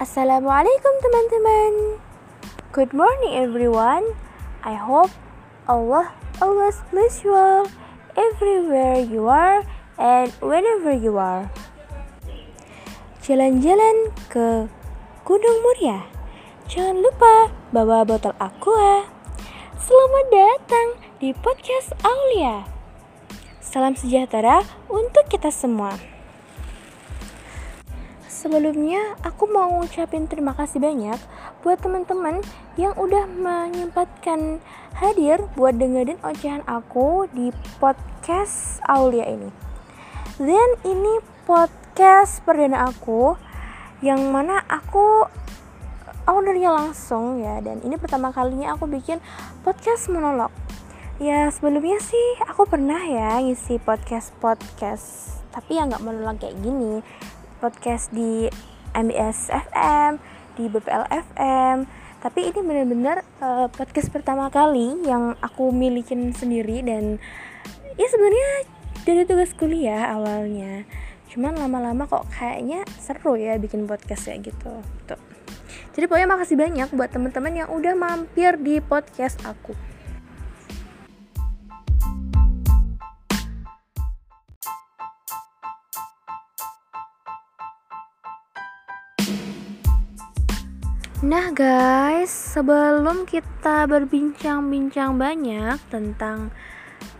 Assalamualaikum teman-teman. Good morning everyone. I hope Allah always bless you all everywhere you are and whenever you are. Jalan-jalan ke Gunung Muria. Jangan lupa bawa botol aqua. Selamat datang di podcast Aulia. Salam sejahtera untuk kita semua. Sebelumnya, aku mau ngucapin terima kasih banyak buat teman-teman yang udah menyempatkan hadir buat dengerin ocehan aku di podcast Aulia ini. Dan ini podcast perdana aku yang mana aku ownernya langsung ya dan ini pertama kalinya aku bikin podcast monolog. Ya sebelumnya sih aku pernah ya ngisi podcast podcast tapi ya nggak monolog kayak gini podcast di MBS FM, di BPL FM. Tapi ini benar-benar uh, podcast pertama kali yang aku milikin sendiri dan ya sebenarnya dari tugas kuliah awalnya. Cuman lama-lama kok kayaknya seru ya bikin podcast kayak gitu. Tuh. Jadi pokoknya makasih banyak buat teman-teman yang udah mampir di podcast aku. Nah guys, sebelum kita berbincang-bincang banyak tentang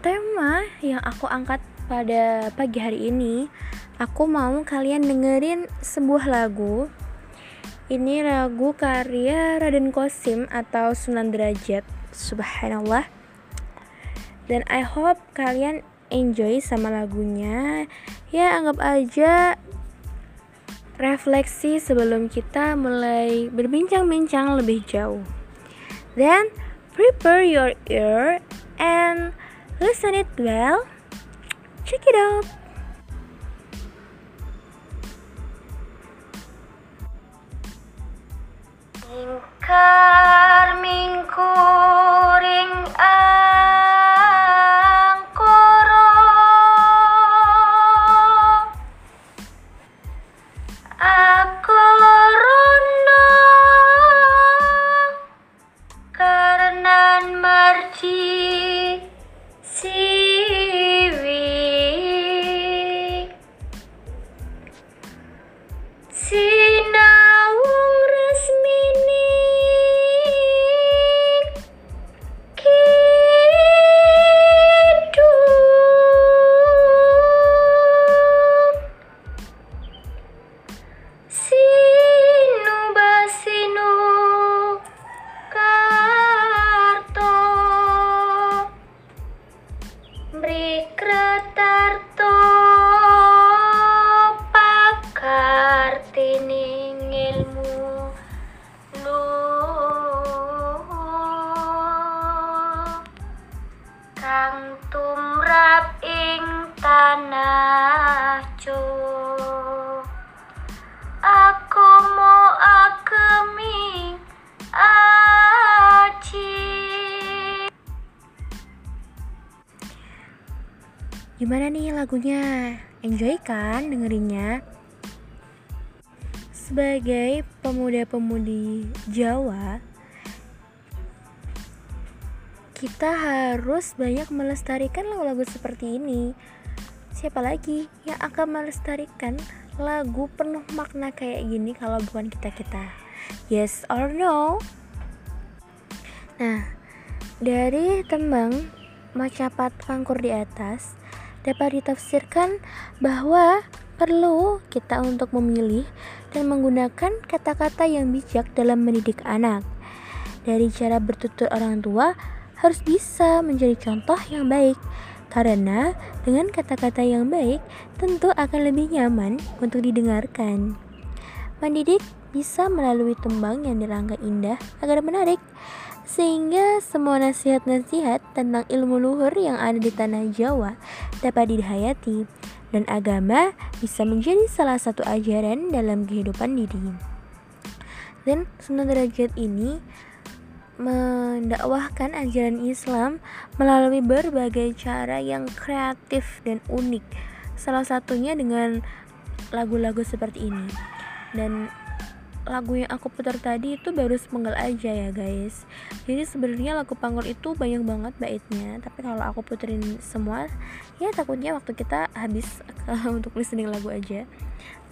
tema yang aku angkat pada pagi hari ini, aku mau kalian dengerin sebuah lagu. Ini lagu karya Raden Kosim atau Sunan Derajat. Subhanallah. Dan I hope kalian enjoy sama lagunya. Ya anggap aja refleksi sebelum kita mulai berbincang-bincang lebih jauh. Then, prepare your ear and listen it well. Check it out. Ingkar Gimana nih lagunya? Enjoy kan dengerinnya? Sebagai pemuda-pemudi Jawa, kita harus banyak melestarikan lagu-lagu seperti ini. Siapa lagi yang akan melestarikan lagu penuh makna kayak gini kalau bukan kita-kita? Yes or no? Nah, dari tembang Macapat Kangkur di atas, dapat ditafsirkan bahwa perlu kita untuk memilih dan menggunakan kata-kata yang bijak dalam mendidik anak. Dari cara bertutur orang tua harus bisa menjadi contoh yang baik karena dengan kata-kata yang baik tentu akan lebih nyaman untuk didengarkan. Mendidik bisa melalui tembang yang dirangka indah agar menarik sehingga semua nasihat-nasihat tentang ilmu luhur yang ada di tanah Jawa dapat dihayati dan agama bisa menjadi salah satu ajaran dalam kehidupan diri. Dan Sunan Derajat ini mendakwahkan ajaran Islam melalui berbagai cara yang kreatif dan unik. Salah satunya dengan lagu-lagu seperti ini. Dan lagu yang aku putar tadi itu baru sepenggal aja ya guys. Jadi sebenarnya lagu panggul itu banyak banget baitnya. Tapi kalau aku puterin semua ya takutnya waktu kita habis untuk listening lagu aja.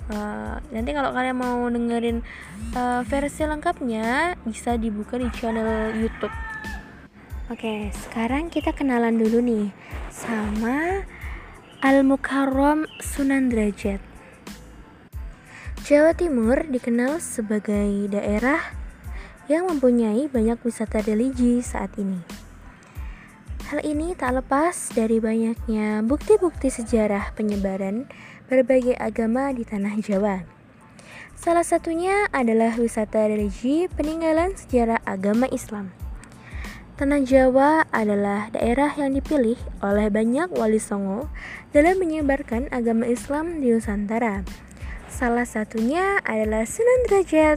Uh, nanti kalau kalian mau dengerin uh, versi lengkapnya bisa dibuka di channel YouTube. Oke, sekarang kita kenalan dulu nih sama Al Mukarram Sunan Derajat. Jawa Timur dikenal sebagai daerah yang mempunyai banyak wisata religi saat ini. Hal ini tak lepas dari banyaknya bukti-bukti sejarah penyebaran berbagai agama di tanah Jawa. Salah satunya adalah wisata religi peninggalan sejarah agama Islam. Tanah Jawa adalah daerah yang dipilih oleh banyak wali songo dalam menyebarkan agama Islam di Nusantara Salah satunya adalah Sunan Derajat.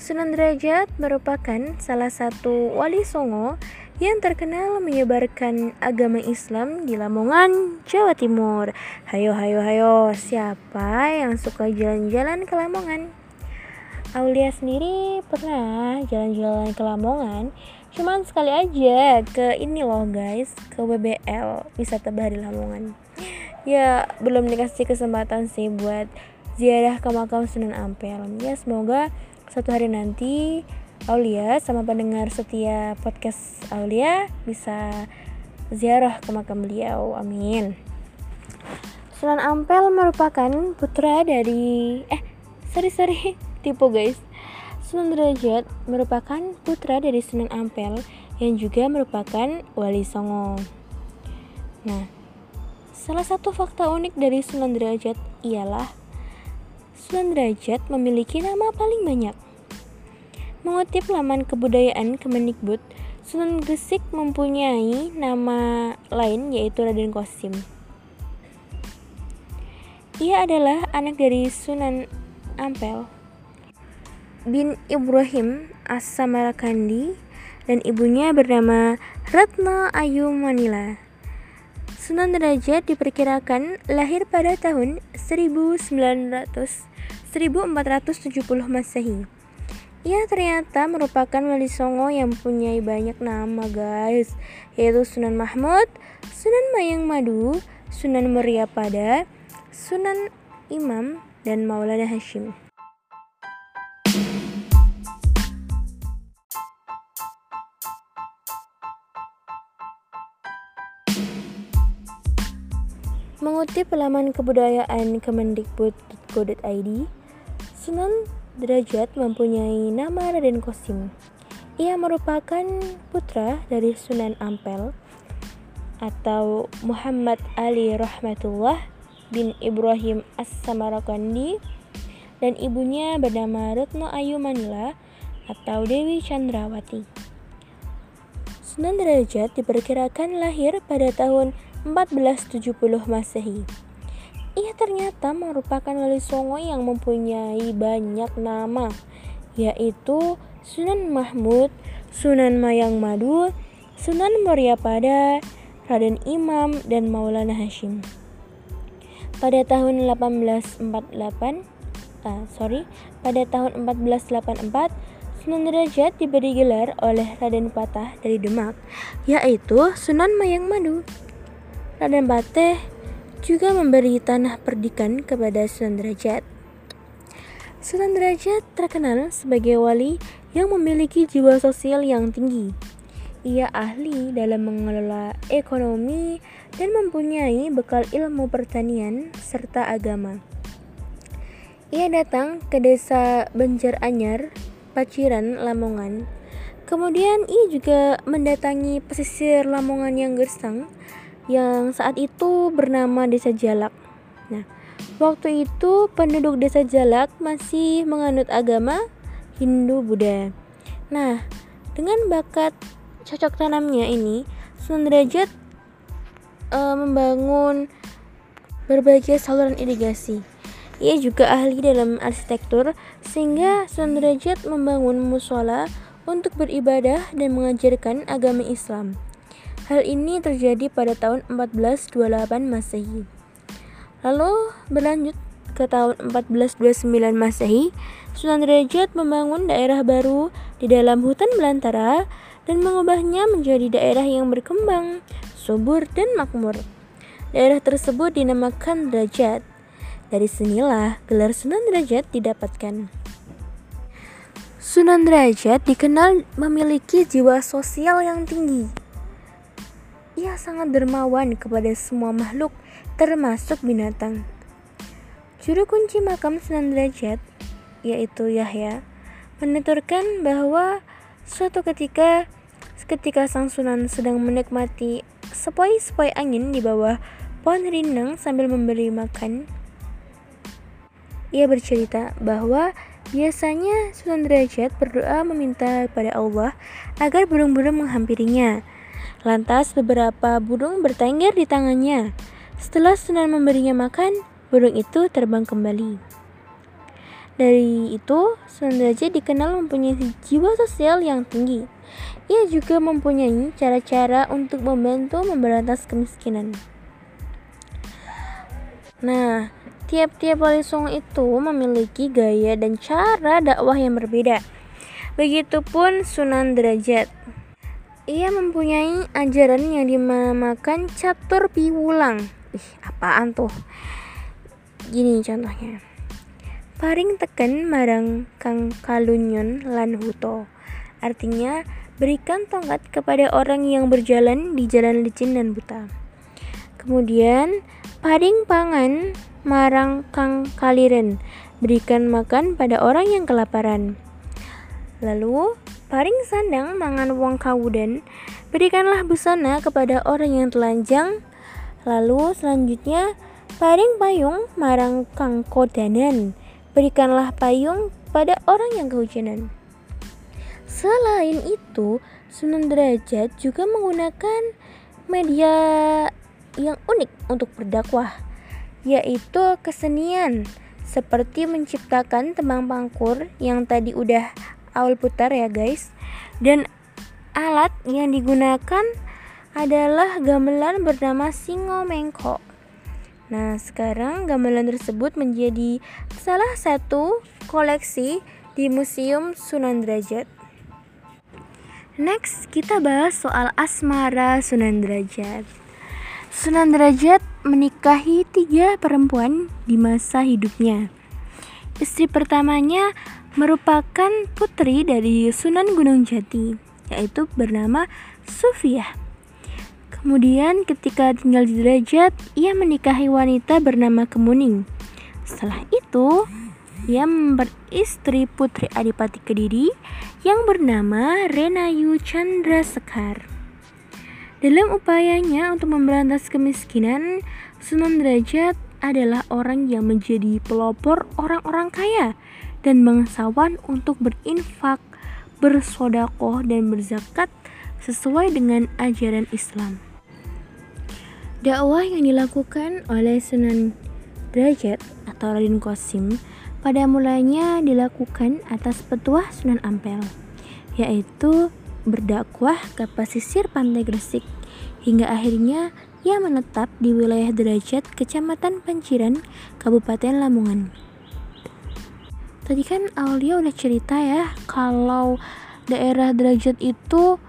Sunan Derajat merupakan salah satu wali songo yang terkenal menyebarkan agama Islam di Lamongan, Jawa Timur. Hayo hayo hayo, siapa yang suka jalan-jalan ke Lamongan? Aulia sendiri pernah jalan-jalan ke Lamongan Cuman sekali aja ke ini loh guys Ke WBL Wisata Bahari Lamongan Ya belum dikasih kesempatan sih buat ziarah ke makam Sunan Ampel. Ya semoga satu hari nanti Aulia sama pendengar setia podcast Aulia bisa ziarah ke makam beliau. Amin. Sunan Ampel merupakan putra dari eh sorry sorry tipu guys. Sunan Derajat merupakan putra dari Sunan Ampel yang juga merupakan wali Songo. Nah, salah satu fakta unik dari Sunan Derajat ialah Sunan Derajat memiliki nama paling banyak. Mengutip laman kebudayaan Kemendikbud, Sunan Gresik mempunyai nama lain yaitu Raden Kosim. Ia adalah anak dari Sunan Ampel bin Ibrahim As-Samarkandi dan ibunya bernama Ratna Ayu Manila. Sunan Derajat diperkirakan lahir pada tahun 1900 1470 Masehi. Ia ternyata merupakan wali songo yang punya banyak nama guys Yaitu Sunan Mahmud, Sunan Mayang Madu, Sunan Meriapada, Sunan Imam, dan Maulana Hashim Mengutip laman kebudayaan kemendikbud.go.id, Sunan Derajat mempunyai nama Raden Kosim. Ia merupakan putra dari Sunan Ampel atau Muhammad Ali Rahmatullah bin Ibrahim As-Samarkandi dan ibunya bernama Retno Ayu Manila atau Dewi Chandrawati. Sunan Derajat diperkirakan lahir pada tahun 1470 Masehi. Ia ternyata merupakan wali songo yang mempunyai banyak nama, yaitu Sunan Mahmud, Sunan Mayang Madu, Sunan Muryapada, Raden Imam, dan Maulana Hashim. Pada tahun 1848, uh, sorry, pada tahun 1484, Sunan Derajat diberi gelar oleh Raden Patah dari Demak, yaitu Sunan Mayang Madu. Raden Patih juga memberi tanah perdikan kepada Sunan Derajat. Sunan Derajat terkenal sebagai wali yang memiliki jiwa sosial yang tinggi. Ia ahli dalam mengelola ekonomi dan mempunyai bekal ilmu pertanian serta agama. Ia datang ke desa Banjar Anyar, Paciran, Lamongan. Kemudian ia juga mendatangi pesisir Lamongan yang gersang yang saat itu bernama Desa Jalak. Nah, waktu itu penduduk Desa Jalak masih menganut agama Hindu Buddha. Nah, dengan bakat cocok tanamnya ini, Sunan Derajat e, membangun berbagai saluran irigasi. Ia juga ahli dalam arsitektur sehingga Sunan Derajat membangun musola untuk beribadah dan mengajarkan agama Islam. Hal ini terjadi pada tahun 1428 Masehi. Lalu berlanjut ke tahun 1429 Masehi, Sunan Derajat membangun daerah baru di dalam hutan belantara dan mengubahnya menjadi daerah yang berkembang, subur, dan makmur. Daerah tersebut dinamakan Derajat. Dari sinilah gelar Sunan Derajat didapatkan. Sunan Derajat dikenal memiliki jiwa sosial yang tinggi. Ia sangat dermawan kepada semua makhluk, termasuk binatang. Juru kunci makam Sunan Derajat, yaitu Yahya, menuturkan bahwa suatu ketika ketika sang Sunan sedang menikmati sepoi-sepoi angin di bawah pohon rindang sambil memberi makan, ia bercerita bahwa Biasanya Sunan Derajat berdoa meminta kepada Allah agar burung-burung menghampirinya. Lantas beberapa burung bertengger di tangannya. Setelah Sunan memberinya makan, burung itu terbang kembali. Dari itu, Sunan Derajat dikenal mempunyai jiwa sosial yang tinggi. Ia juga mempunyai cara-cara untuk membantu memberantas kemiskinan. Nah, Tiap-tiap wali songo itu memiliki gaya dan cara dakwah yang berbeda. Begitupun Sunan Derajat. Ia mempunyai ajaran yang dinamakan catur piwulang. Ih, apaan tuh? Gini contohnya. Paring teken marang kang kalunyon lan huto. Artinya, berikan tongkat kepada orang yang berjalan di jalan licin dan buta. Kemudian, paring pangan marang kang kaliren, berikan makan pada orang yang kelaparan. Lalu, paring sandang mangan wong kawuden, berikanlah busana kepada orang yang telanjang. Lalu selanjutnya, paring payung marang kang kodanan, berikanlah payung pada orang yang kehujanan. Selain itu, Sunan Derajat juga menggunakan media yang unik untuk berdakwah yaitu kesenian seperti menciptakan tembang pangkur yang tadi udah awal putar ya guys. Dan alat yang digunakan adalah gamelan bernama Singo Mengko. Nah sekarang gamelan tersebut menjadi salah satu koleksi di Museum Sunan Derajat next kita bahas soal asmara Sunan Derajat Sunan Derajat menikahi tiga perempuan di masa hidupnya. Istri pertamanya merupakan putri dari Sunan Gunung Jati, yaitu bernama Sufiyah. Kemudian ketika tinggal di Derajat, ia menikahi wanita bernama Kemuning. Setelah itu, ia beristri putri Adipati Kediri yang bernama Renayu Chandra Sekar. Dalam upayanya untuk memberantas kemiskinan, Sunan Derajat adalah orang yang menjadi pelopor orang-orang kaya dan bangsawan untuk berinfak, bersodakoh, dan berzakat sesuai dengan ajaran Islam. Dakwah yang dilakukan oleh Sunan Derajat atau Raden Qasim pada mulanya dilakukan atas petuah Sunan Ampel, yaitu berdakwah ke pesisir pantai Gresik hingga akhirnya ia menetap di wilayah Derajat, Kecamatan Panciran, Kabupaten Lamongan. Tadi kan Aulia udah cerita ya kalau daerah Derajat itu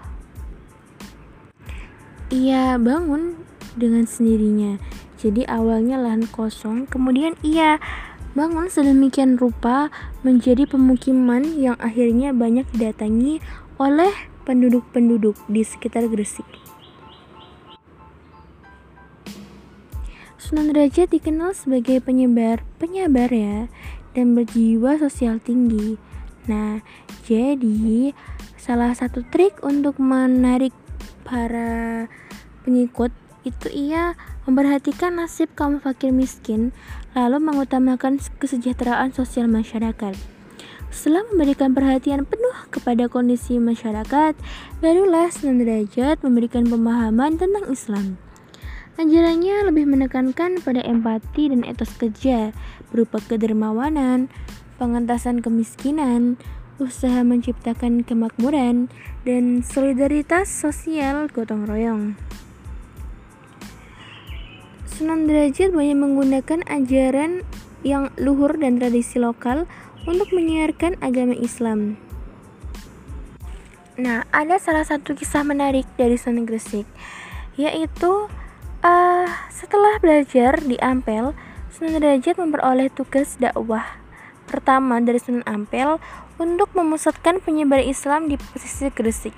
ia bangun dengan sendirinya. Jadi awalnya lahan kosong, kemudian ia bangun sedemikian rupa menjadi pemukiman yang akhirnya banyak didatangi oleh penduduk-penduduk di sekitar Gresik. Sunan Derajat dikenal sebagai penyebar penyabar ya dan berjiwa sosial tinggi. Nah, jadi salah satu trik untuk menarik para pengikut itu ia memperhatikan nasib kaum fakir miskin lalu mengutamakan kesejahteraan sosial masyarakat. Setelah memberikan perhatian penuh kepada kondisi masyarakat, barulah Sunan Derajat memberikan pemahaman tentang Islam. Ajarannya lebih menekankan pada empati dan etos kerja berupa kedermawanan, pengentasan kemiskinan, usaha menciptakan kemakmuran, dan solidaritas sosial gotong royong. Sunan Derajat banyak menggunakan ajaran yang luhur dan tradisi lokal untuk menyiarkan agama Islam. Nah, ada salah satu kisah menarik dari Sunan Gresik, yaitu uh, setelah belajar di Ampel, Sunan Derajat memperoleh tugas dakwah pertama dari Sunan Ampel untuk memusatkan penyebaran Islam di pesisir Gresik.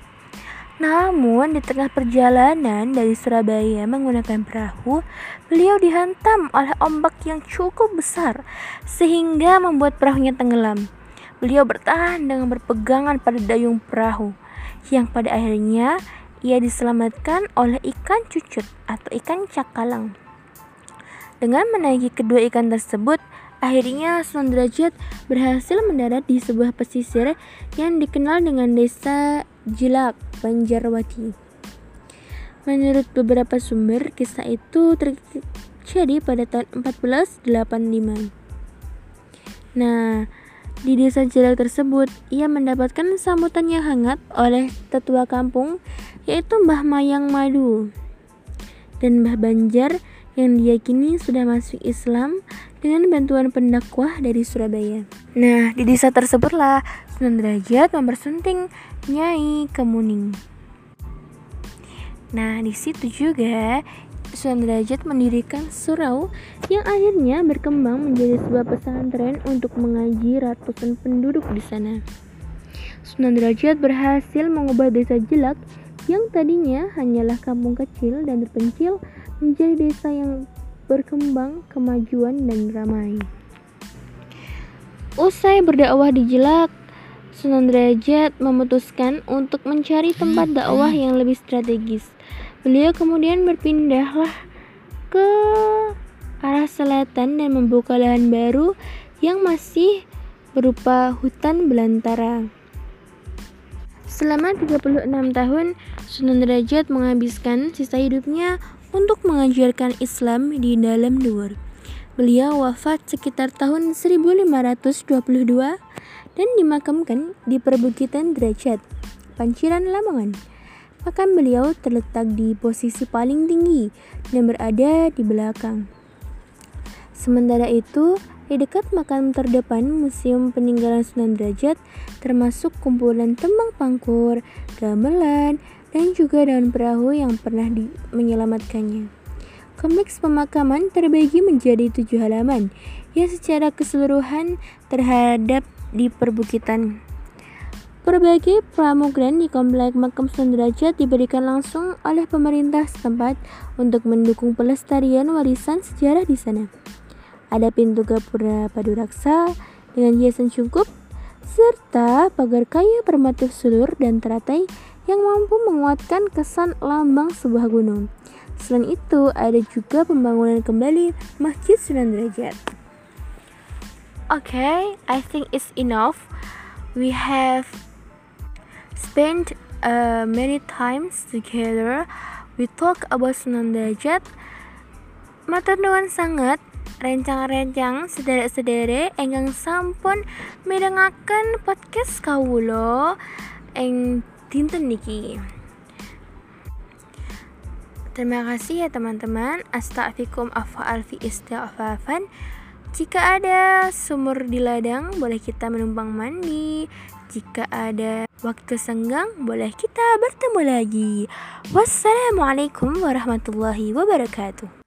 Namun, di tengah perjalanan dari Surabaya menggunakan perahu, beliau dihantam oleh ombak yang cukup besar sehingga membuat perahunya tenggelam. Beliau bertahan dengan berpegangan pada dayung perahu yang pada akhirnya ia diselamatkan oleh ikan cucut atau ikan cakalang. Dengan menaiki kedua ikan tersebut, akhirnya Sunan Derajat berhasil mendarat di sebuah pesisir yang dikenal dengan desa Jilak, Banjarwati. Menurut beberapa sumber, kisah itu terjadi pada tahun 1485. Nah, di desa Jilak tersebut, ia mendapatkan sambutan yang hangat oleh tetua kampung, yaitu Mbah Mayang Madu dan Mbah Banjar yang diyakini sudah masuk Islam dengan bantuan pendakwah dari Surabaya. Nah, di desa tersebutlah Sunan Derajat mempersunting Nyai Kemuning. Nah, di situ juga Sunan Derajat mendirikan surau yang akhirnya berkembang menjadi sebuah pesantren untuk mengaji ratusan penduduk di sana. Sunan Derajat berhasil mengubah desa Jelak yang tadinya hanyalah kampung kecil dan terpencil menjadi desa yang berkembang kemajuan dan ramai. Usai berdakwah di Jelak, Sunan Derajat memutuskan untuk mencari tempat dakwah yang lebih strategis. Beliau kemudian berpindahlah ke arah selatan dan membuka lahan baru yang masih berupa hutan belantara. Selama 36 tahun, Sunan Derajat menghabiskan sisa hidupnya untuk mengajarkan Islam di dalam luar. Beliau wafat sekitar tahun 1522 dan dimakamkan di perbukitan derajat, Panciran Lamongan. Makam beliau terletak di posisi paling tinggi dan berada di belakang. Sementara itu, di dekat makam terdepan Museum Peninggalan Sunan Derajat termasuk kumpulan tembang pangkur, gamelan, dan juga daun perahu yang pernah menyelamatkannya. Kompleks pemakaman terbagi menjadi tujuh halaman yang secara keseluruhan terhadap di perbukitan. Berbagai pramugran di komplek makam Sundrajat diberikan langsung oleh pemerintah setempat untuk mendukung pelestarian warisan sejarah di sana. Ada pintu gapura paduraksa dengan hiasan cukup serta pagar kayu bermotif sulur dan teratai yang mampu menguatkan kesan lambang sebuah gunung. Selain itu, ada juga pembangunan kembali Masjid Sunan Derajat. Okay, I think it's enough. We have spent uh, many times together. We talk about Sunan Derajat. Matur nuwun sangat rencang-rencang sederek-sederek enggang sampun mirengaken podcast kawulo eng dinten niki. Terima kasih ya teman-teman. Astagfirullahaladzim. Jika ada sumur di ladang, boleh kita menumpang mandi. Jika ada waktu senggang, boleh kita bertemu lagi. Wassalamualaikum warahmatullahi wabarakatuh.